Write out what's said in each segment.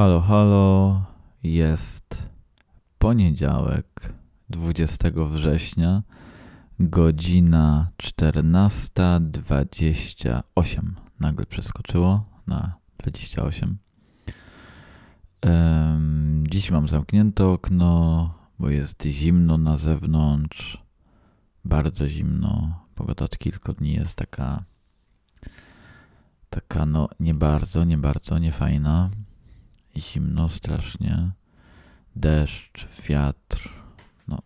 Halo, halo. Jest poniedziałek, 20 września, godzina 14.28. Nagle przeskoczyło na 28. Um, dziś mam zamknięte okno, bo jest zimno na zewnątrz. Bardzo zimno. Pogoda od kilku dni jest taka taka no nie bardzo, nie bardzo, nie fajna. Zimno strasznie. Deszcz, wiatr. No.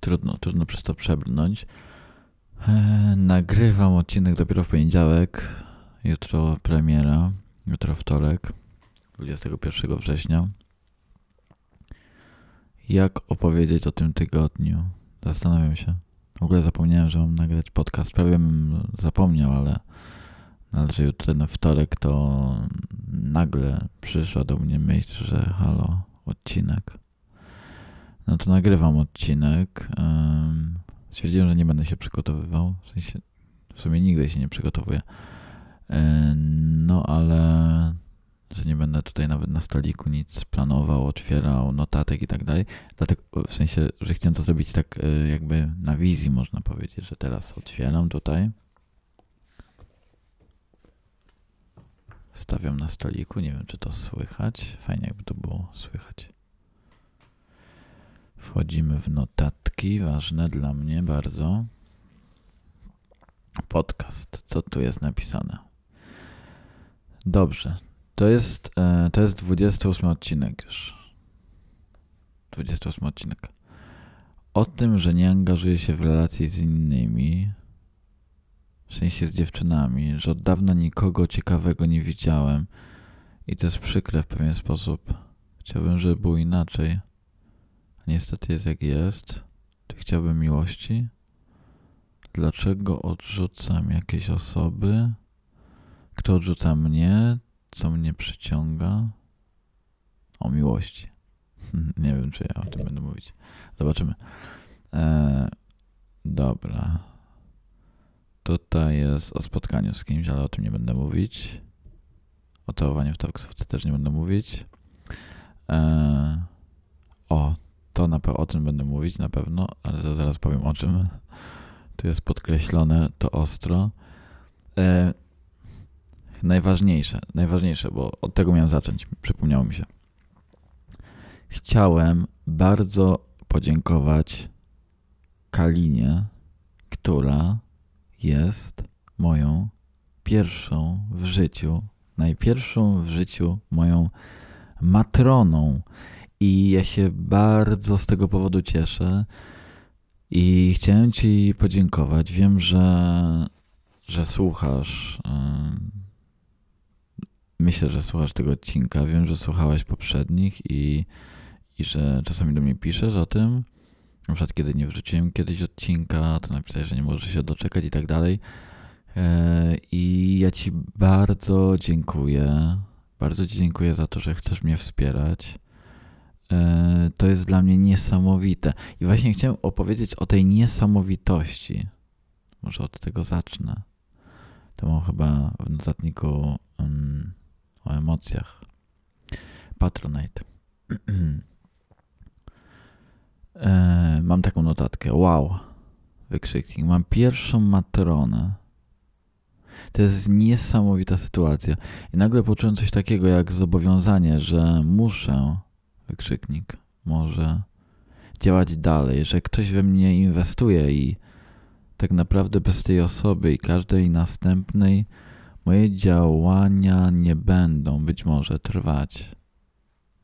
Trudno, trudno przez to przebrnąć. E, nagrywam odcinek dopiero w poniedziałek. Jutro premiera. Jutro wtorek. 21 września. Jak opowiedzieć o tym tygodniu? Zastanawiam się. W ogóle zapomniałem, że mam nagrać podcast. Prawie bym zapomniał, ale jutro ten wtorek to nagle przyszła do mnie myśl, że halo, odcinek. No to nagrywam odcinek. Stwierdziłem, że nie będę się przygotowywał. W sensie, w sumie nigdy się nie przygotowuję. No ale że nie będę tutaj nawet na stoliku nic planował, otwierał notatek i tak dalej. Dlatego w sensie, że chciałem to zrobić tak e, jakby na wizji, można powiedzieć, że teraz otwieram tutaj Stawiam na stoliku. Nie wiem, czy to słychać. Fajnie, jakby to było słychać. Wchodzimy w notatki, ważne dla mnie bardzo. Podcast. Co tu jest napisane? Dobrze. To jest, e, to jest 28 odcinek już. 28 odcinek. O tym, że nie angażuję się w relacje z innymi, w sensie z dziewczynami, że od dawna nikogo ciekawego nie widziałem i to jest przykre w pewien sposób. Chciałbym, żeby było inaczej. Niestety jest jak jest. Czy chciałbym miłości? Dlaczego odrzucam jakieś osoby? Kto odrzuca mnie? Co mnie przyciąga? O miłości. nie wiem, czy ja o tym będę mówić. Zobaczymy. Eee, dobra. Tutaj jest o spotkaniu z kimś, ale o tym nie będę mówić. O całowaniu w taksówce też nie będę mówić. Eee, o, to na o tym będę mówić na pewno, ale to zaraz powiem o czym. Tu jest podkreślone to ostro. Eee, najważniejsze, najważniejsze, bo od tego miałem zacząć, przypomniało mi się. Chciałem bardzo podziękować Kalinie, która jest moją pierwszą w życiu, najpierwszą w życiu moją matroną. I ja się bardzo z tego powodu cieszę. I chciałem Ci podziękować. Wiem, że, że słuchasz. Myślę, że słuchasz tego odcinka. Wiem, że słuchałeś poprzednich i, i że czasami do mnie piszesz o tym. Na przykład, kiedy nie wrzuciłem kiedyś odcinka, to napisałeś, że nie możesz się doczekać i tak dalej. E, I ja Ci bardzo dziękuję. Bardzo Ci dziękuję za to, że chcesz mnie wspierać. E, to jest dla mnie niesamowite. I właśnie chciałem opowiedzieć o tej niesamowitości. Może od tego zacznę. To mam chyba w notatniku um, o emocjach. Patronite. E, mam taką notatkę. Wow. Wykrzyknik. Mam pierwszą matronę. To jest niesamowita sytuacja. I nagle poczułem coś takiego jak zobowiązanie, że muszę, wykrzyknik, może działać dalej, że ktoś we mnie inwestuje i tak naprawdę bez tej osoby i każdej następnej moje działania nie będą być może trwać.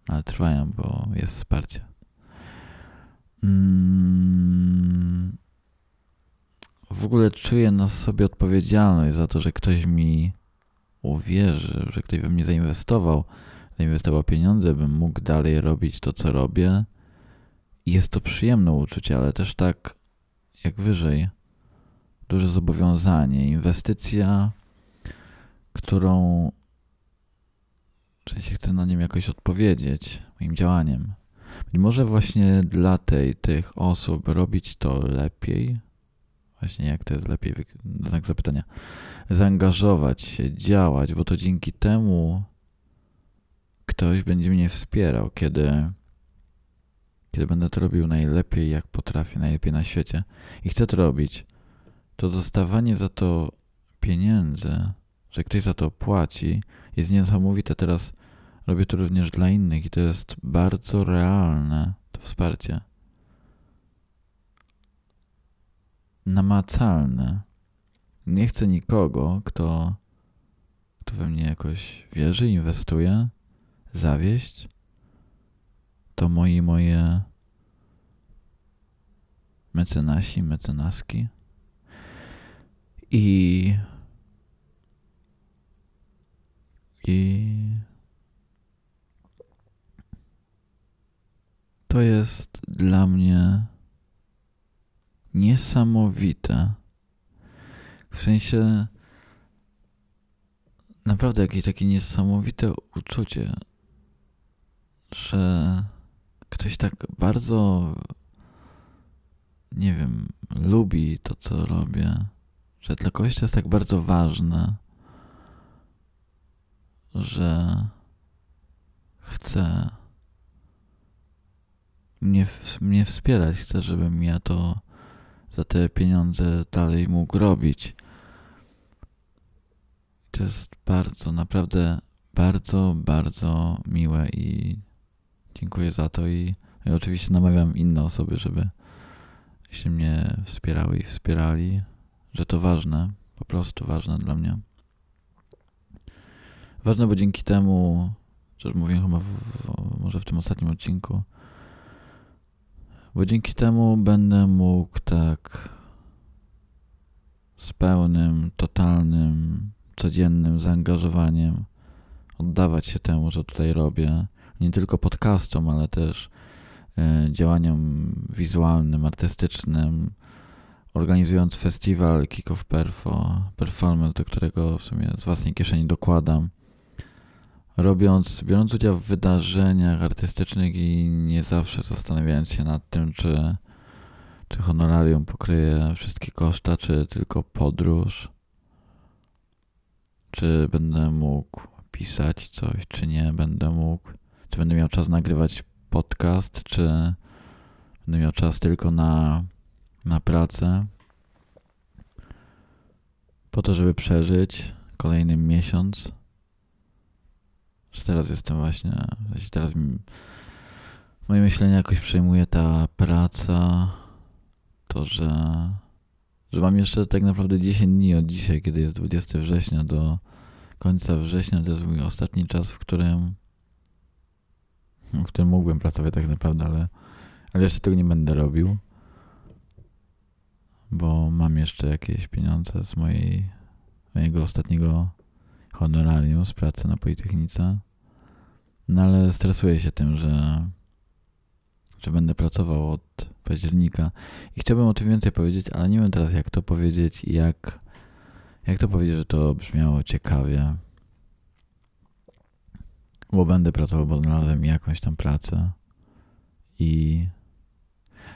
Ale trwają, bo jest wsparcie. Mm, w ogóle czuję na sobie odpowiedzialność za to, że ktoś mi uwierzy, że ktoś we mnie zainwestował, zainwestował pieniądze, bym mógł dalej robić to, co robię. Jest to przyjemne uczucie, ale też tak jak wyżej. Duże zobowiązanie, inwestycja, którą w sensie chcę na nim jakoś odpowiedzieć moim działaniem. Być może właśnie dla tej, tych osób robić to lepiej. Właśnie jak to jest lepiej, znak zapytania. Zaangażować się, działać, bo to dzięki temu ktoś będzie mnie wspierał, kiedy, kiedy będę to robił najlepiej, jak potrafię, najlepiej na świecie i chcę to robić, to dostawanie za to pieniędzy, że ktoś za to płaci, jest niesamowite. Teraz robię to również dla innych i to jest bardzo realne, to wsparcie. Namacalne. Nie chcę nikogo, kto, kto we mnie jakoś wierzy, inwestuje, zawieść. To moi moje mecenasi, mecenaski. I i to jest dla mnie niesamowite. W sensie naprawdę jakieś takie niesamowite uczucie, że ktoś tak bardzo, nie wiem, lubi to, co robię, że dla kogoś to jest tak bardzo ważne, że chce mnie, mnie wspierać, chce, żebym ja to za te pieniądze dalej mógł robić. To jest bardzo, naprawdę bardzo, bardzo miłe i dziękuję za to i, i oczywiście namawiam inne osoby, żeby się mnie wspierały i wspierali, że to ważne, po prostu ważne dla mnie. Ważne, bo dzięki temu, już mówiłem chyba w, w, może w tym ostatnim odcinku, bo dzięki temu będę mógł tak z pełnym, totalnym, codziennym zaangażowaniem oddawać się temu, co tutaj robię. Nie tylko podcastom, ale też y, działaniom wizualnym, artystycznym, organizując festiwal Kick of Perfo, performance, do którego w sumie z własnej kieszeni dokładam robiąc, biorąc udział w wydarzeniach artystycznych i nie zawsze zastanawiając się nad tym, czy, czy honorarium pokryje wszystkie koszta, czy tylko podróż, czy będę mógł pisać coś, czy nie będę mógł, czy będę miał czas nagrywać podcast, czy będę miał czas tylko na, na pracę, po to, żeby przeżyć kolejny miesiąc że teraz jestem właśnie, teraz moje myślenie jakoś przejmuje ta praca, to, że, że mam jeszcze tak naprawdę 10 dni od dzisiaj, kiedy jest 20 września do końca września, to jest mój ostatni czas, w którym w którym mógłbym pracować tak naprawdę, ale, ale jeszcze tego nie będę robił, bo mam jeszcze jakieś pieniądze z mojej, mojego ostatniego honorarium z pracy na Politechnice. No ale stresuję się tym, że, że będę pracował od października i chciałbym o tym więcej powiedzieć, ale nie wiem teraz jak to powiedzieć i jak, jak to powiedzieć, że to brzmiało ciekawie. Bo będę pracował, bo znalazłem jakąś tam pracę i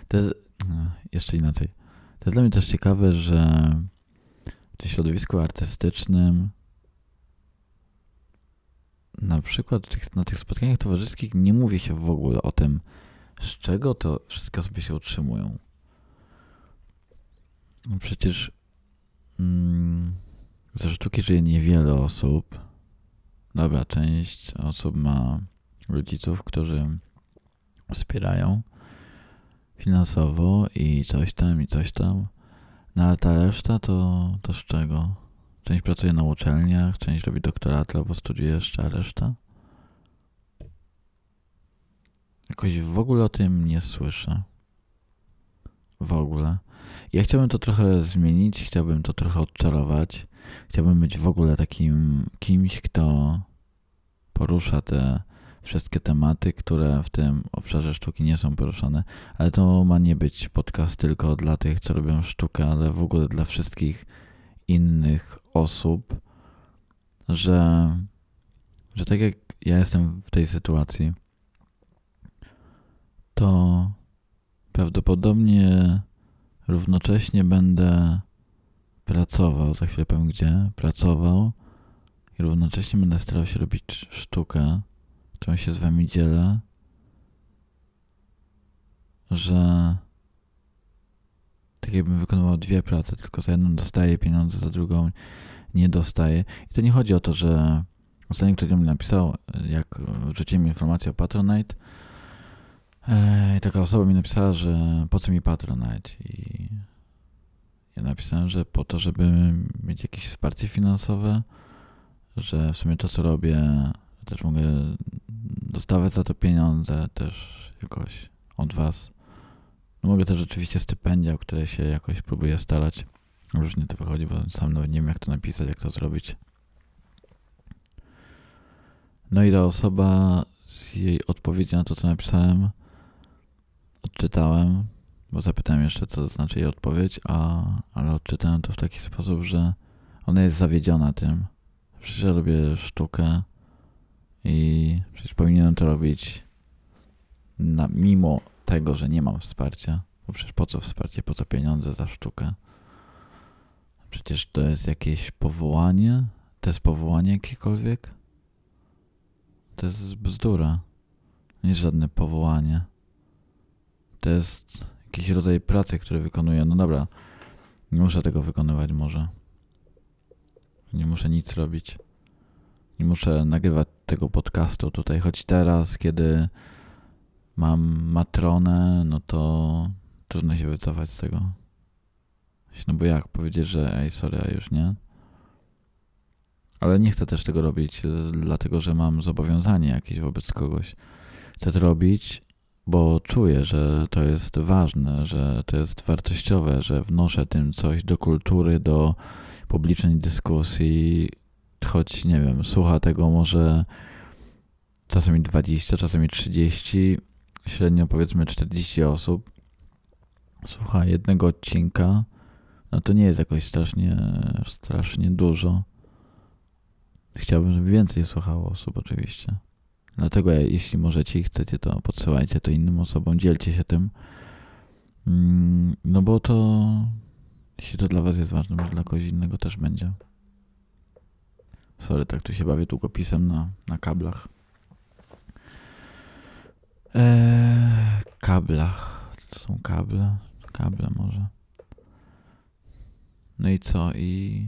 to jest, no, jeszcze inaczej. To jest dla mnie też ciekawe, że w środowisku artystycznym na przykład na tych spotkaniach towarzyskich nie mówi się w ogóle o tym, z czego to wszystkie osoby się utrzymują. No przecież mm, ze sztuki żyje niewiele osób. Dobra, część osób ma rodziców, którzy wspierają finansowo i coś tam, i coś tam. No ale ta reszta to, to z czego? Część pracuje na uczelniach, część robi doktorat albo studiuje jeszcze, a reszta? Jakoś w ogóle o tym nie słyszę. W ogóle. Ja chciałbym to trochę zmienić, chciałbym to trochę odczarować. Chciałbym być w ogóle takim kimś, kto porusza te wszystkie tematy, które w tym obszarze sztuki nie są poruszane. Ale to ma nie być podcast tylko dla tych, co robią sztukę, ale w ogóle dla wszystkich innych osób, że, że tak jak ja jestem w tej sytuacji, to prawdopodobnie równocześnie będę pracował, za chwilę powiem gdzie, pracował i równocześnie będę starał się robić sztukę, którą się z wami dzielę, że tak jakbym wykonywał dwie prace, tylko za jedną dostaję pieniądze, za drugą nie dostaję. I to nie chodzi o to, że ostatnio ktoś mi napisał, jak wrzuciłem informację o Patronite, e, i taka osoba mi napisała, że po co mi Patronite i ja napisałem, że po to, żeby mieć jakieś wsparcie finansowe, że w sumie to, co robię, też mogę dostawać za to pieniądze też jakoś od was. No mogę też oczywiście stypendia, o które się jakoś próbuję starać. Różnie to wychodzi, bo sam nawet nie wiem, jak to napisać, jak to zrobić. No i ta osoba z jej odpowiedzi na to, co napisałem, odczytałem, bo zapytałem jeszcze, co znaczy jej odpowiedź, a, ale odczytałem to w taki sposób, że ona jest zawiedziona tym. Przecież ja robię sztukę i przecież powinienem to robić na, mimo tego, że nie mam wsparcia. Bo przecież po co wsparcie, po co pieniądze za sztukę? Przecież to jest jakieś powołanie? To jest powołanie jakiekolwiek? To jest bzdura. Nie jest żadne powołanie. To jest jakiś rodzaj pracy, który wykonuję. No dobra, nie muszę tego wykonywać może. Nie muszę nic robić. Nie muszę nagrywać tego podcastu tutaj, choć teraz, kiedy mam matronę, no to trudno się wycofać z tego. No bo jak powiedzieć, że ej, sorry, a już nie? Ale nie chcę też tego robić, dlatego że mam zobowiązanie jakieś wobec kogoś. Chcę to robić, bo czuję, że to jest ważne, że to jest wartościowe, że wnoszę tym coś do kultury, do publicznej dyskusji, choć nie wiem, słucha tego może czasami 20, czasami 30, średnio powiedzmy 40 osób słucha jednego odcinka, no to nie jest jakoś strasznie, strasznie dużo. Chciałbym, żeby więcej słuchało osób oczywiście. Dlatego jeśli możecie i chcecie, to podsyłajcie to innym osobom, dzielcie się tym. Mm, no bo to, jeśli to dla was jest ważne, może dla kogoś innego też będzie. Sorry, tak tu się bawię długopisem na, na kablach. Eee, kablach. To są kable? Kable może. No i co? I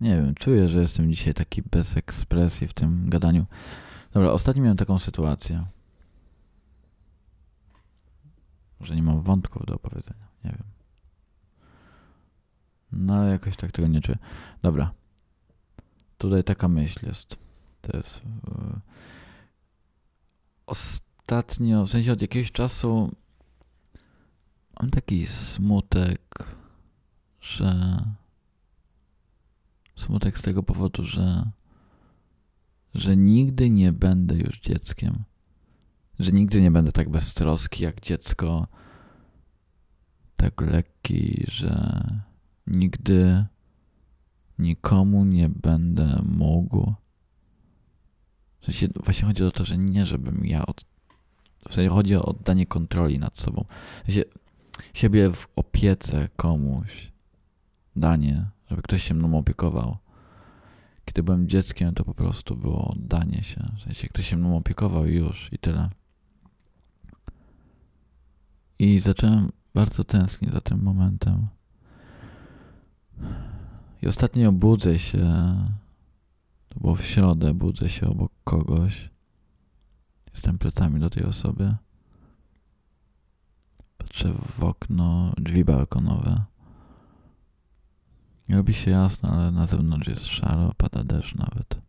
nie wiem, czuję, że jestem dzisiaj taki bez ekspresji w tym gadaniu. Dobra, ostatnio miałem taką sytuację. Że nie mam wątków do opowiedzenia. Nie wiem. No, jakoś tak tego nie czuję. Dobra. Tutaj taka myśl jest. To jest. Yy, ostatnio, w sensie od jakiegoś czasu mam taki smutek, że smutek z tego powodu, że że nigdy nie będę już dzieckiem. Że nigdy nie będę tak beztroski jak dziecko, tak lekki, że nigdy nikomu nie będę mógł. W sensie właśnie chodzi o to, że nie żebym ja od... W sensie chodzi o oddanie kontroli nad sobą. Sensie siebie w opiece komuś. Danie, żeby ktoś się mną opiekował. Kiedy byłem dzieckiem, to po prostu było oddanie się. W sensie ktoś się mną opiekował już, i tyle. I zacząłem bardzo tęsknić za tym momentem. I ostatnio budzę się, to było w środę, budzę się obok kogoś. Jestem plecami do tej osoby. Patrzę w okno, drzwi balkonowe. Robi się jasno, ale na zewnątrz jest szaro, pada deszcz nawet.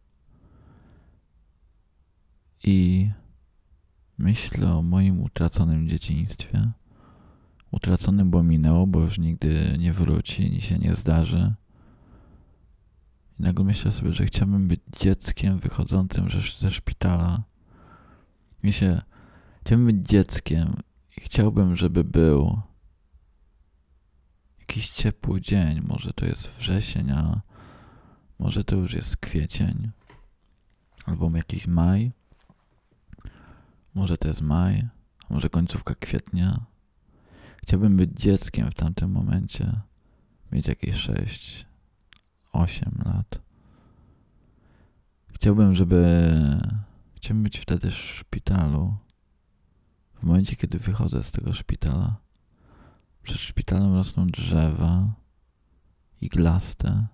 I myślę o moim utraconym dzieciństwie. Utraconym, bo minęło, bo już nigdy nie wróci, ni się nie zdarzy. I nagle myślę sobie, że chciałbym być dzieckiem wychodzącym ze szpitala. I się, chciałbym być dzieckiem i chciałbym, żeby był jakiś ciepły dzień. Może to jest wrzesień, a może to już jest kwiecień. Albo jakiś maj. Może to jest maj, a może końcówka kwietnia. Chciałbym być dzieckiem w tamtym momencie. Mieć jakieś 6, 8 lat. Chciałbym, żeby Chciałem być wtedy w szpitalu. W momencie, kiedy wychodzę z tego szpitala, przed szpitalem rosną drzewa iglaste.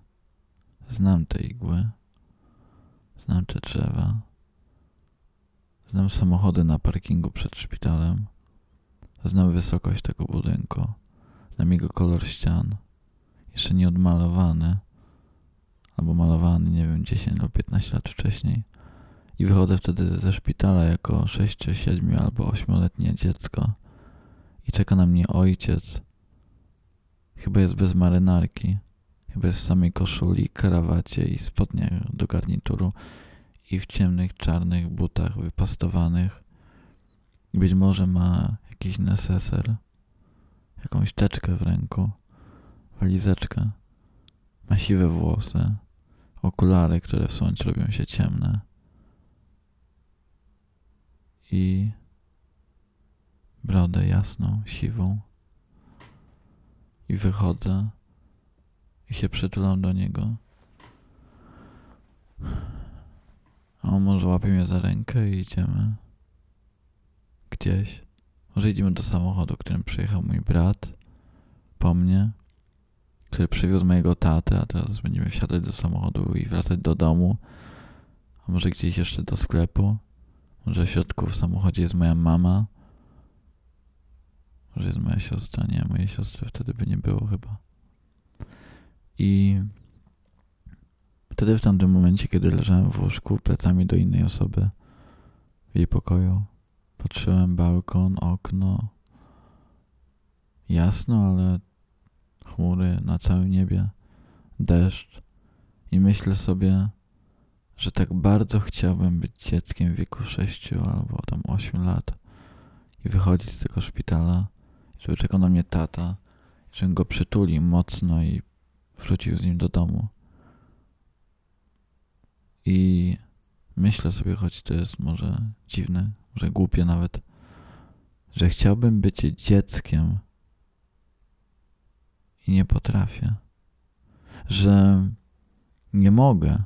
Znam te igły. Znam te drzewa. Znam samochody na parkingu przed szpitalem. Znam wysokość tego budynku. Znam jego kolor ścian. Jeszcze nie odmalowany. Albo malowany, nie wiem, 10 albo 15 lat wcześniej. I wychodzę wtedy ze szpitala jako 6, 7 albo 8-letnie dziecko. I czeka na mnie ojciec. Chyba jest bez marynarki. Chyba jest w samej koszuli, krawacie i spodniach do garnituru i w ciemnych, czarnych butach wypastowanych. Być może ma jakiś neseser, jakąś teczkę w ręku, walizeczkę. Ma siwe włosy, okulary, które w słońcu robią się ciemne. I brodę jasną, siwą. I wychodzę i się przytulam do niego. A on może łapie mnie za rękę i idziemy gdzieś. Może idziemy do samochodu, którym przyjechał mój brat po mnie, który przywiózł mojego tatę, a teraz będziemy wsiadać do samochodu i wracać do domu. A może gdzieś jeszcze do sklepu. Może w środku w samochodzie jest moja mama. Może jest moja siostra. Nie, mojej siostry wtedy by nie było chyba. I wtedy w tamtym momencie, kiedy leżałem w łóżku plecami do innej osoby w jej pokoju, patrzyłem balkon, okno. Jasno, ale chmury na całym niebie, deszcz. I myślę sobie, że tak bardzo chciałbym być dzieckiem w wieku 6 albo tam 8 lat i wychodzić z tego szpitala, żeby czekał na mnie tata, żebym go przytulił mocno i wrócił z nim do domu. I myślę sobie, choć to jest może dziwne, może głupie nawet, że chciałbym być dzieckiem i nie potrafię. Że nie mogę,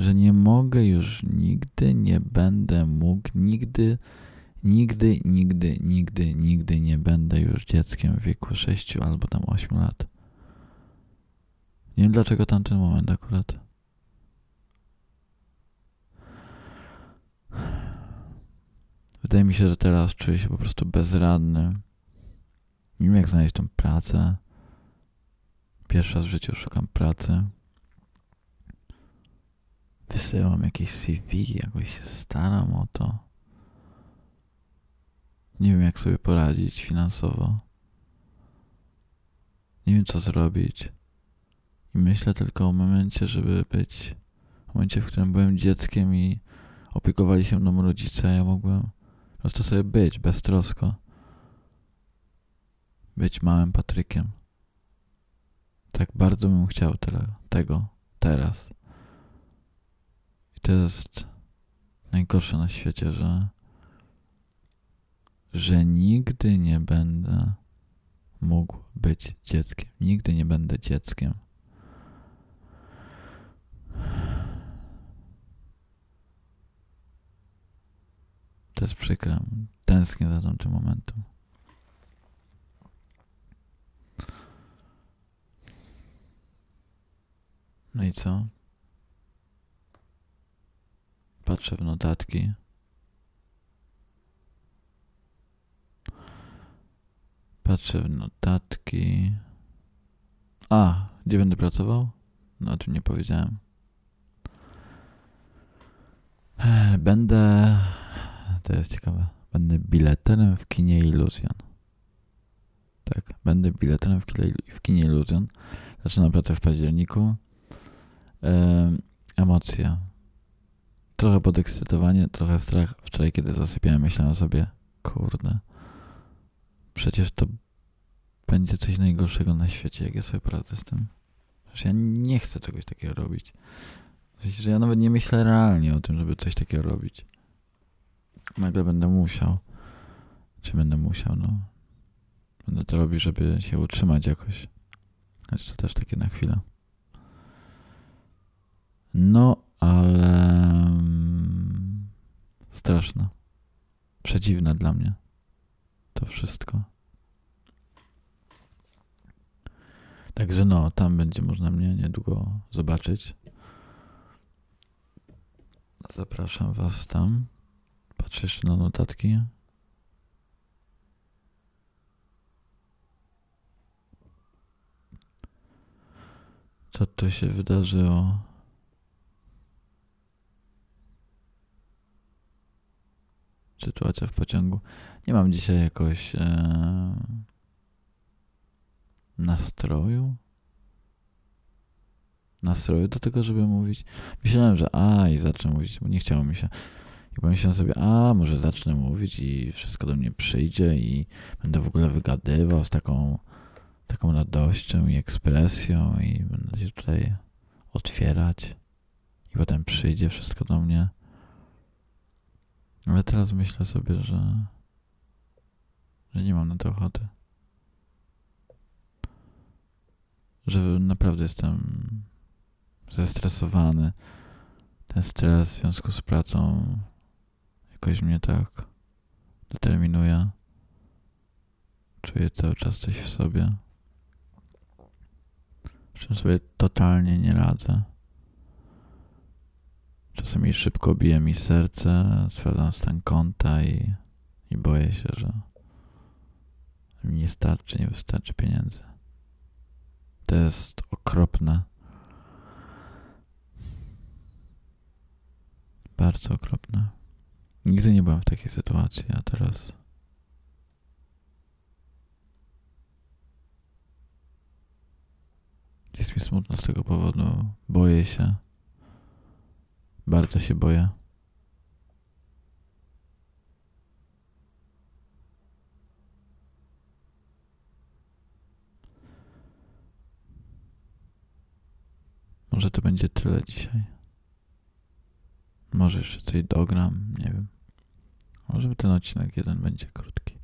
że nie mogę już nigdy, nie będę mógł, nigdy, nigdy, nigdy, nigdy, nigdy nie będę już dzieckiem w wieku 6 albo tam 8 lat. Nie wiem dlaczego tamten moment akurat. Wydaje mi się, że teraz czuję się po prostu bezradny. Nie wiem jak znaleźć tą pracę. Pierwszy raz w życiu szukam pracy. Wysyłam jakieś CV, jakoś się staram o to. Nie wiem jak sobie poradzić finansowo. Nie wiem co zrobić. I myślę tylko o momencie, żeby być, w momencie, w którym byłem dzieckiem i opiekowali się mną rodzice, ja mogłem po prostu sobie być beztrosko. Być małym Patrykiem. Tak bardzo bym chciał tyle, tego teraz. I to jest najgorsze na świecie, że że nigdy nie będę mógł być dzieckiem. Nigdy nie będę dzieckiem. To jest przykre. Tęsknię za tamtym momentem. No i co? Patrzę w notatki. Patrzę w notatki. A, gdzie będę pracował? No o tym nie powiedziałem. Będę to jest ciekawe. Będę bileterem w kinie Illusion. Tak, będę bileterem w kinie, w kinie Illusion. Zaczynam pracę w październiku. E, emocje. Trochę podekscytowanie, trochę strach. Wczoraj, kiedy zasypiałem, myślałem sobie, kurde, przecież to będzie coś najgorszego na świecie, jak ja sobie poradzę z tym. Przecież ja nie chcę czegoś takiego robić. W sensie, że ja nawet nie myślę realnie o tym, żeby coś takiego robić nagle będę musiał. Czy będę musiał, no. Będę to robił, żeby się utrzymać jakoś. Znaczy to też takie na chwilę. No, ale... Mm, Straszne. Przedziwne dla mnie. To wszystko. Także no, tam będzie można mnie niedługo zobaczyć. Zapraszam Was tam. Patrzę jeszcze na notatki. Co tu się wydarzyło? Sytuacja w pociągu. Nie mam dzisiaj jakoś e, nastroju. Nastroju do tego, żeby mówić. Myślałem, że a i zacznę mówić, nie chciało mi się. I pomyślałem sobie, a może zacznę mówić i wszystko do mnie przyjdzie i będę w ogóle wygadywał z taką taką radością i ekspresją i będę się tutaj otwierać i potem przyjdzie wszystko do mnie. Ale teraz myślę sobie, że, że nie mam na to ochoty. Że naprawdę jestem zestresowany. Ten stres w związku z pracą jakoś mnie tak determinuje. Czuję cały czas coś w sobie czym sobie totalnie nie radzę. Czasami szybko bije mi serce, sprawdzam stan konta i, i boję się, że mi nie starczy, nie wystarczy pieniędzy. To jest okropne. Bardzo okropne. Nigdy nie byłem w takiej sytuacji, a teraz Jest mi smutno z tego powodu. Boję się. Bardzo się boję. Może to będzie tyle dzisiaj. Może jeszcze coś dogram, nie wiem. Może ten odcinek jeden będzie krótki.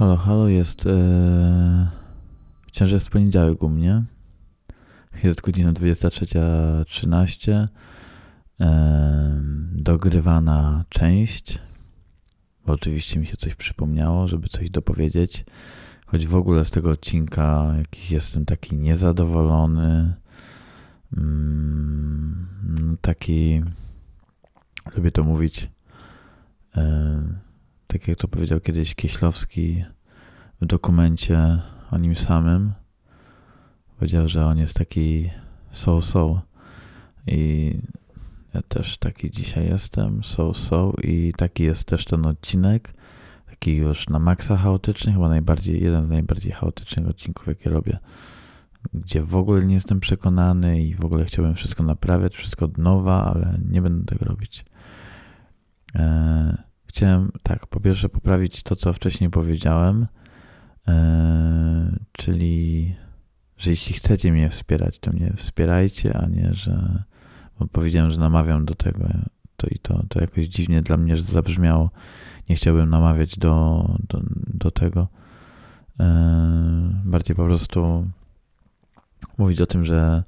Halo, halo, jest. E, wciąż jest poniedziałek u mnie. Jest godzina 23.13. E, dogrywana część. Bo oczywiście mi się coś przypomniało, żeby coś dopowiedzieć. Choć w ogóle z tego odcinka jakiś jestem taki niezadowolony. Mm, no taki. Lubię to mówić. E, tak jak to powiedział kiedyś Kieślowski w dokumencie o nim samym. Powiedział, że on jest taki so-so i ja też taki dzisiaj jestem, so-so i taki jest też ten odcinek, taki już na maksa chaotyczny, chyba najbardziej, jeden z najbardziej chaotycznych odcinków, jakie robię, gdzie w ogóle nie jestem przekonany i w ogóle chciałbym wszystko naprawiać, wszystko od nowa, ale nie będę tego robić. Eee, Chciałem tak, po pierwsze poprawić to, co wcześniej powiedziałem, yy, czyli, że jeśli chcecie mnie wspierać, to mnie wspierajcie, a nie, że bo powiedziałem, że namawiam do tego, to i to, to jakoś dziwnie dla mnie zabrzmiało. Nie chciałbym namawiać do, do, do tego. Yy, bardziej po prostu mówić o tym, że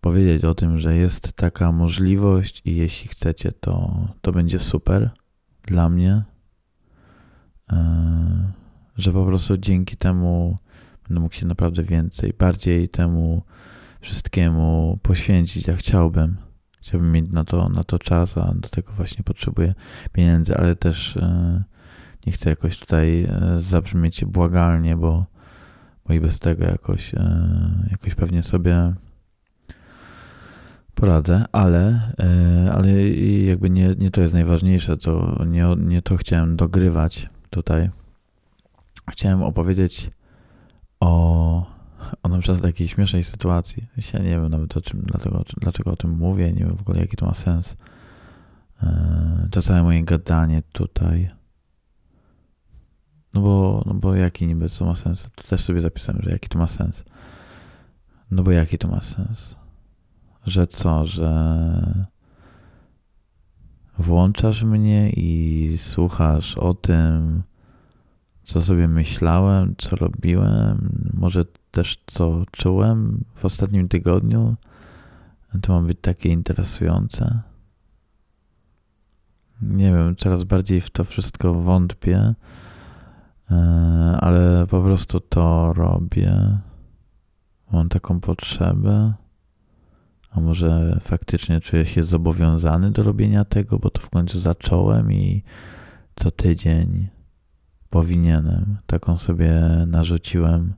powiedzieć o tym, że jest taka możliwość i jeśli chcecie, to, to będzie super dla mnie, e, że po prostu dzięki temu będę mógł się naprawdę więcej, bardziej temu wszystkiemu poświęcić, jak chciałbym. Chciałbym mieć na to, na to czas, a do tego właśnie potrzebuję pieniędzy, ale też e, nie chcę jakoś tutaj e, zabrzmieć błagalnie, bo, bo i bez tego jakoś, jakoś pewnie sobie poradzę, ale, e, ale jakby nie, nie to jest najważniejsze, co nie, nie to chciałem dogrywać tutaj. Chciałem opowiedzieć o, o na przykład takiej śmiesznej sytuacji. Ja nie wiem nawet o czym, dlatego, dlaczego o tym mówię, nie wiem w ogóle jaki to ma sens. E, to całe moje gadanie tutaj. No bo, no bo jaki niby co ma sens? To też sobie zapisałem, że jaki to ma sens. No bo jaki to ma sens? Że co, że włączasz mnie i słuchasz o tym, co sobie myślałem, co robiłem, może też co czułem w ostatnim tygodniu. To ma być takie interesujące. Nie wiem, coraz bardziej w to wszystko wątpię, e, ale po prostu to robię. Mam taką potrzebę. A może faktycznie czuję się zobowiązany do robienia tego, bo to w końcu zacząłem i co tydzień powinienem. Taką sobie narzuciłem,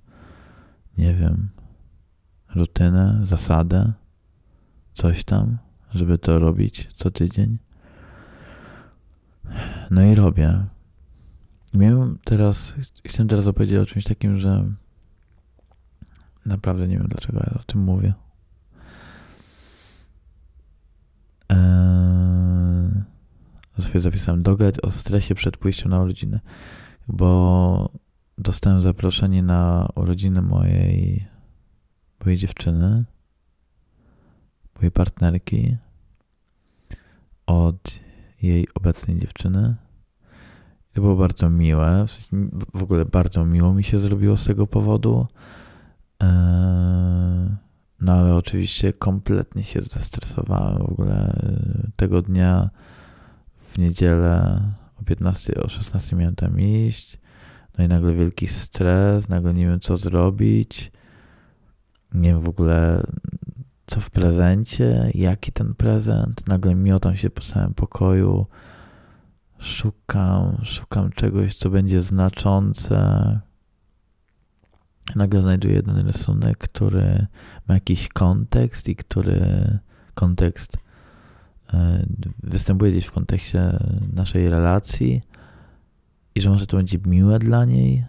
nie wiem, rutynę, zasadę, coś tam, żeby to robić co tydzień. No i robię. Miałem teraz, chciałem teraz opowiedzieć o czymś takim, że naprawdę nie wiem, dlaczego ja o tym mówię. Eee, sobie zapisałem dograć o stresie przed pójściem na urodziny, bo dostałem zaproszenie na urodziny mojej, mojej dziewczyny, mojej partnerki od jej obecnej dziewczyny. To było bardzo miłe, w ogóle bardzo miło mi się zrobiło z tego powodu. Eee, no ale oczywiście kompletnie się zestresowałem w ogóle y, tego dnia w niedzielę o 15, o 16 miałem tam iść. No i nagle wielki stres, nagle nie wiem co zrobić. Nie wiem w ogóle co w prezencie, jaki ten prezent. Nagle miotam się po całym pokoju. Szukam, szukam czegoś, co będzie znaczące nagle znajduję jeden rysunek, który ma jakiś kontekst i który kontekst e, występuje gdzieś w kontekście naszej relacji i że może to będzie miłe dla niej,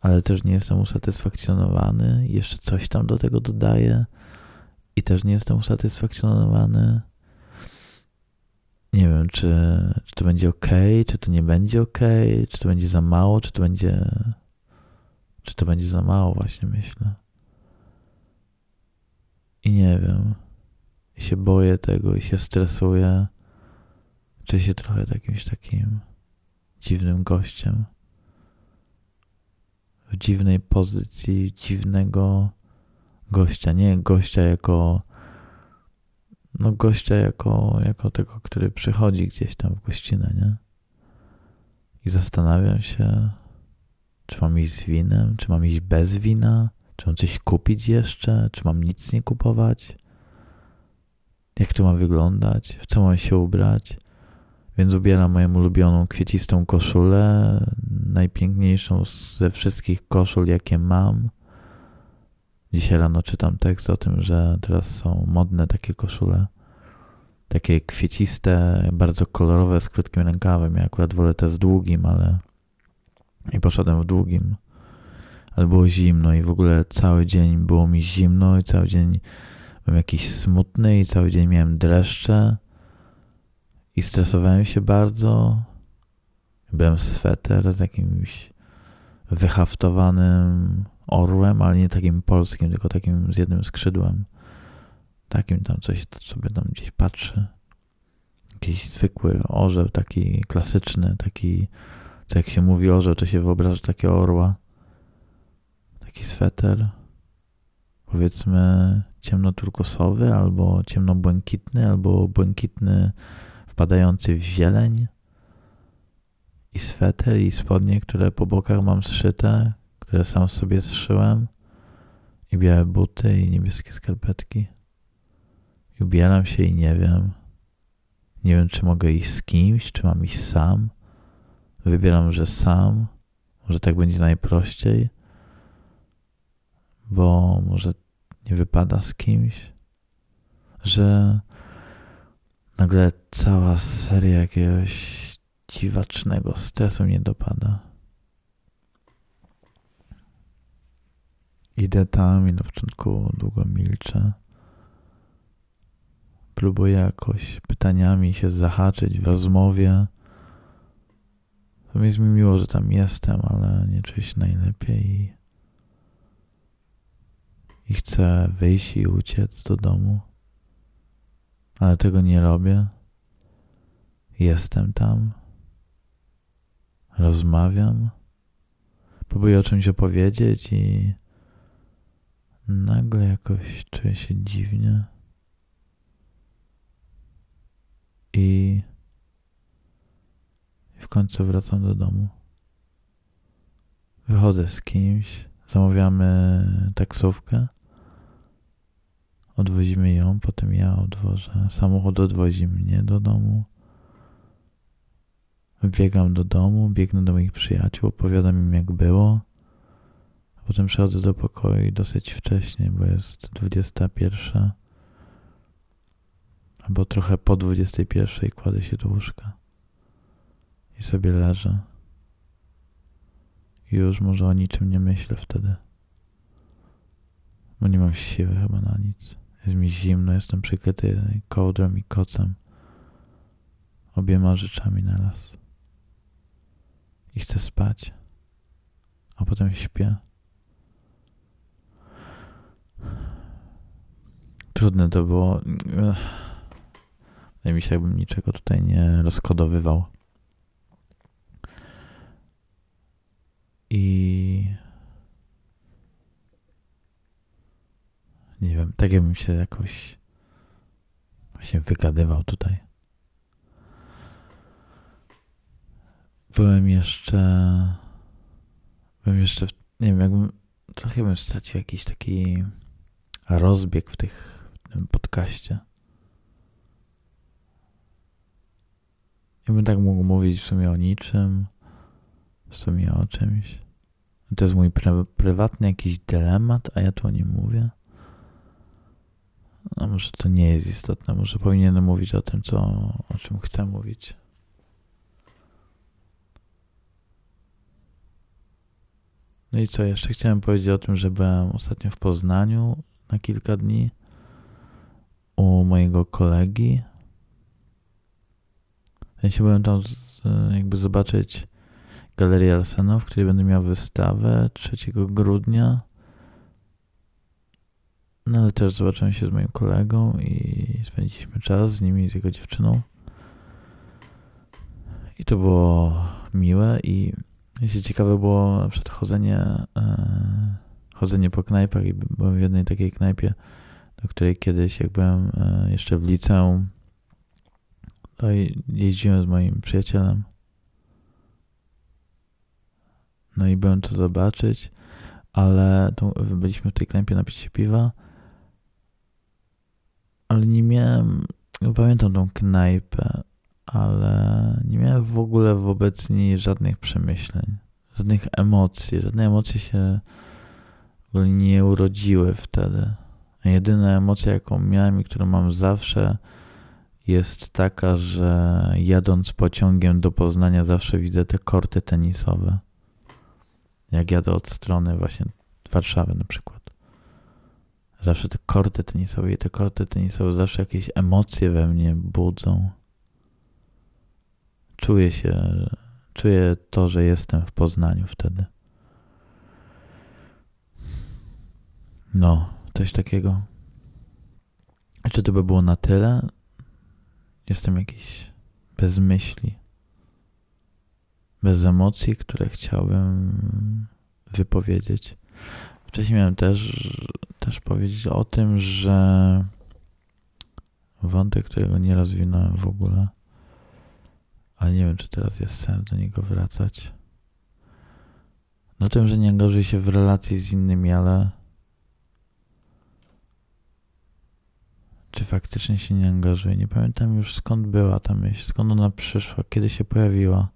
ale też nie jestem usatysfakcjonowany. Jeszcze coś tam do tego dodaję i też nie jestem usatysfakcjonowany. Nie wiem, czy, czy to będzie ok, czy to nie będzie ok, czy to będzie za mało, czy to będzie czy to będzie za mało, właśnie myślę. I nie wiem. I się boję tego, i się stresuję. Czy się trochę jakimś takim dziwnym gościem. w dziwnej pozycji dziwnego gościa. Nie gościa jako no gościa jako, jako tego, który przychodzi gdzieś tam w gościnę, nie? I zastanawiam się, czy mam iść z winem, czy mam iść bez wina, czy mam coś kupić jeszcze, czy mam nic nie kupować, jak to ma wyglądać, w co mam się ubrać. Więc ubieram moją ulubioną kwiecistą koszulę, najpiękniejszą ze wszystkich koszul, jakie mam. Dzisiaj rano czytam tekst o tym, że teraz są modne takie koszule. Takie kwieciste, bardzo kolorowe, z krótkim rękawem. Ja akurat wolę te z długim, ale i poszedłem w długim. Ale było zimno i w ogóle cały dzień było mi zimno i cały dzień byłem jakiś smutny i cały dzień miałem dreszcze i stresowałem się bardzo. Byłem sweter z jakimś wyhaftowanym orłem, ale nie takim polskim, tylko takim z jednym skrzydłem. Takim tam coś sobie tam gdzieś patrzy. Jakiś zwykły orzeł, taki klasyczny, taki, co jak się mówi orzeł, to się wyobraża takiego orła. Taki sweter, powiedzmy ciemnoturkosowy, albo ciemnobłękitny, albo błękitny wpadający w zieleń i sweter i spodnie, które po bokach mam zszyte, które sam sobie zszyłem i białe buty i niebieskie skarpetki. I ubieram się i nie wiem. Nie wiem, czy mogę iść z kimś, czy mam iść sam. Wybieram, że sam. Może tak będzie najprościej, bo może nie wypada z kimś, że nagle cała seria jakiegoś dziwacznego stresu mnie dopada. Idę tam i na początku długo milczę. Próbuję jakoś pytaniami się zahaczyć w rozmowie. To jest mi miło, że tam jestem, ale nie czuję się najlepiej i, chcę wyjść i uciec do domu. Ale tego nie robię. Jestem tam rozmawiam, próbuję o czymś opowiedzieć i nagle jakoś czuję się dziwnie. I w końcu wracam do domu. Wychodzę z kimś, zamawiamy taksówkę, odwozimy ją, potem ja odwożę. Samochód odwozi mnie do domu. Biegam do domu, biegnę do moich przyjaciół, opowiadam im jak było. Potem przychodzę do pokoju dosyć wcześnie, bo jest 21. Albo trochę po 21 kładę się do łóżka. I sobie leżę. I już może o niczym nie myślę wtedy. Bo nie mam siły chyba na nic. Jest mi zimno, jestem przykryty kołdrą i kocem. Obiema rzeczami na raz i chcę spać, a potem śpię. Trudne to było. Wydaje mi się, jakbym niczego tutaj nie rozkodowywał. I nie wiem, tak jakbym się jakoś właśnie wygadywał tutaj. byłem jeszcze. Byłem jeszcze. Nie wiem, jakbym. Trochę bym stracił jakiś taki rozbieg w, tych, w tym podcaście. Ja bym tak mógł mówić w sumie o niczym, w sumie o czymś. To jest mój prywatny jakiś dylemat, a ja tu o nim mówię. No może to nie jest istotne, może powinienem mówić o tym, co, o czym chcę mówić. No i co, jeszcze chciałem powiedzieć o tym, że byłem ostatnio w Poznaniu na kilka dni u mojego kolegi. Ja się byłem tam z, jakby zobaczyć Galerię Arsena, w której będę miał wystawę 3 grudnia. No ale też zobaczyłem się z moim kolegą i spędziliśmy czas z nimi, z jego dziewczyną. I to było miłe i Jeśli ciekawe było przed chodzenie, e, chodzenie po knajpach i byłem w jednej takiej knajpie, do której kiedyś, jak byłem e, jeszcze w liceum, to jeździłem z moim przyjacielem. No i byłem to zobaczyć, ale byliśmy w tej knajpie napić się piwa, ale nie miałem, no pamiętam tą knajpę, ale nie miałem w ogóle wobec niej żadnych przemyśleń, żadnych emocji, żadne emocje się nie urodziły wtedy. Jedyna emocja, jaką miałem i którą mam zawsze, jest taka, że jadąc pociągiem do Poznania zawsze widzę te korty tenisowe. Jak jadę od strony właśnie Warszawy na przykład. Zawsze te korty tenisowe i te korty tenisowe zawsze jakieś emocje we mnie budzą. Czuję się, czuję to, że jestem w Poznaniu wtedy. No, coś takiego. Czy to by było na tyle? Jestem jakiś bez myśli, bez emocji, które chciałbym wypowiedzieć. Wcześniej miałem też, też powiedzieć o tym, że wątek, którego nie rozwinąłem w ogóle, ale nie wiem, czy teraz jest sens do niego wracać. No tym, że nie angażuję się w relacje z innymi, ale czy faktycznie się nie angażuje. Nie pamiętam już skąd była ta myśl, skąd ona przyszła, kiedy się pojawiła.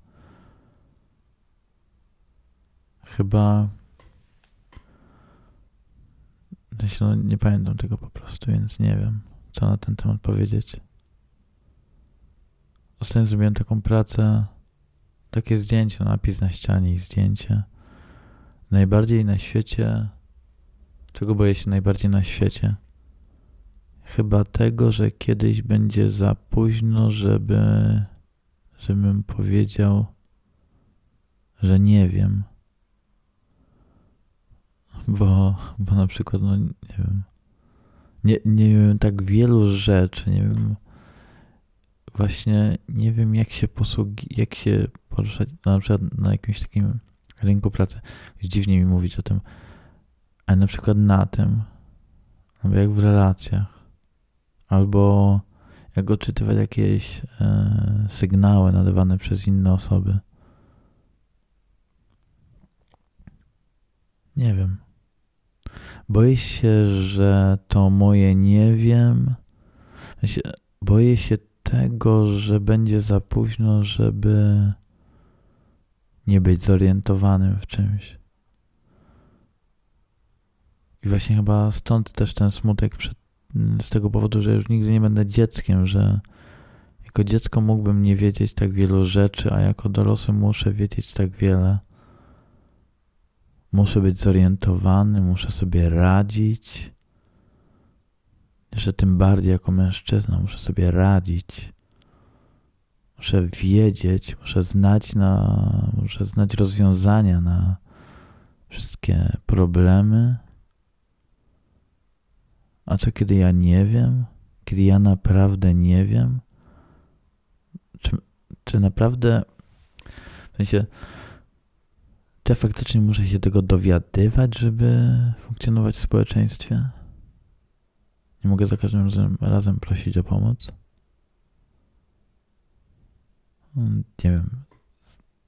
Chyba. No, nie pamiętam tego po prostu, więc nie wiem, co na ten temat powiedzieć. Ostatnio zrobiłem taką pracę, takie zdjęcie, napis na ścianie i zdjęcie. Najbardziej na świecie, czego boję się najbardziej na świecie? Chyba tego, że kiedyś będzie za późno, żeby, żebym powiedział, że nie wiem. Bo, bo na przykład, no nie wiem, nie, nie wiem tak wielu rzeczy, nie wiem, właśnie nie wiem jak się posługi, jak się poruszać na przykład na jakimś takim rynku pracy. Dziwnie mi mówić o tym, ale na przykład na tym, albo jak w relacjach albo jak odczytywać jakieś e, sygnały nadawane przez inne osoby. Nie wiem. Boję się, że to moje nie wiem. Boję się tego, że będzie za późno, żeby nie być zorientowanym w czymś. I właśnie chyba stąd też ten smutek przed z tego powodu, że już nigdy nie będę dzieckiem, że jako dziecko mógłbym nie wiedzieć tak wielu rzeczy, a jako dorosły muszę wiedzieć tak wiele. Muszę być zorientowany, muszę sobie radzić. Jeszcze tym bardziej jako mężczyzna muszę sobie radzić. Muszę wiedzieć, muszę znać na, muszę znać rozwiązania na wszystkie problemy a co kiedy ja nie wiem? Kiedy ja naprawdę nie wiem? Czy, czy naprawdę, w sensie, czy faktycznie muszę się tego dowiadywać, żeby funkcjonować w społeczeństwie? Nie mogę za każdym razem, razem prosić o pomoc? Hmm, nie wiem.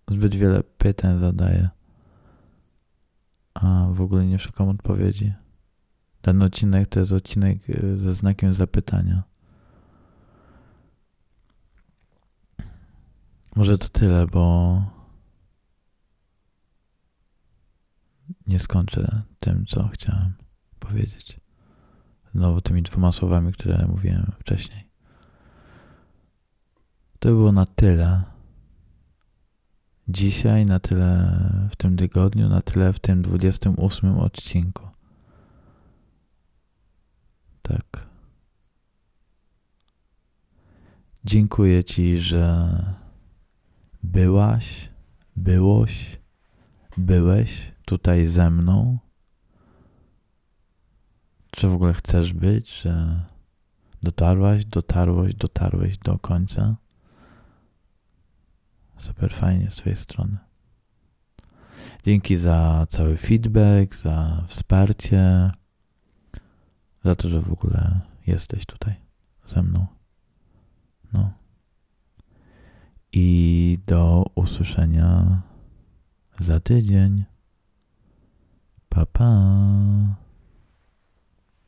Zbyt wiele pytań zadaję, a w ogóle nie szukam odpowiedzi. Ten odcinek to jest odcinek y, ze znakiem zapytania. Może to tyle, bo nie skończę tym, co chciałem powiedzieć. Znowu tymi dwoma słowami, które mówiłem wcześniej. To było na tyle. Dzisiaj, na tyle w tym tygodniu, na tyle w tym 28 odcinku. Tak. Dziękuję Ci, że byłaś, byłoś, byłeś tutaj ze mną. Czy w ogóle chcesz być, że dotarłaś, dotarłeś, dotarłeś do końca? Super fajnie z Twojej strony. Dzięki za cały feedback, za wsparcie, za to, że w ogóle jesteś tutaj ze mną. No. I do usłyszenia za tydzień. Papa.